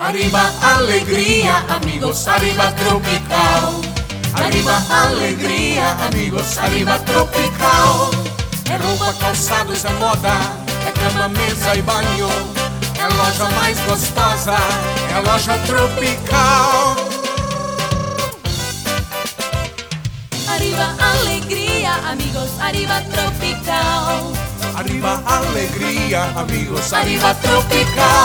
Arriba alegria amigos, arriba tropical. Arriba alegria, amigos, arriba tropical. É roupa, calçados, é moda, é cama, mesa e banho. É a loja mais gostosa, é a loja tropical. Arriba alegria, amigos, arriba tropical. Arriba alegria, amigos, arriba tropical.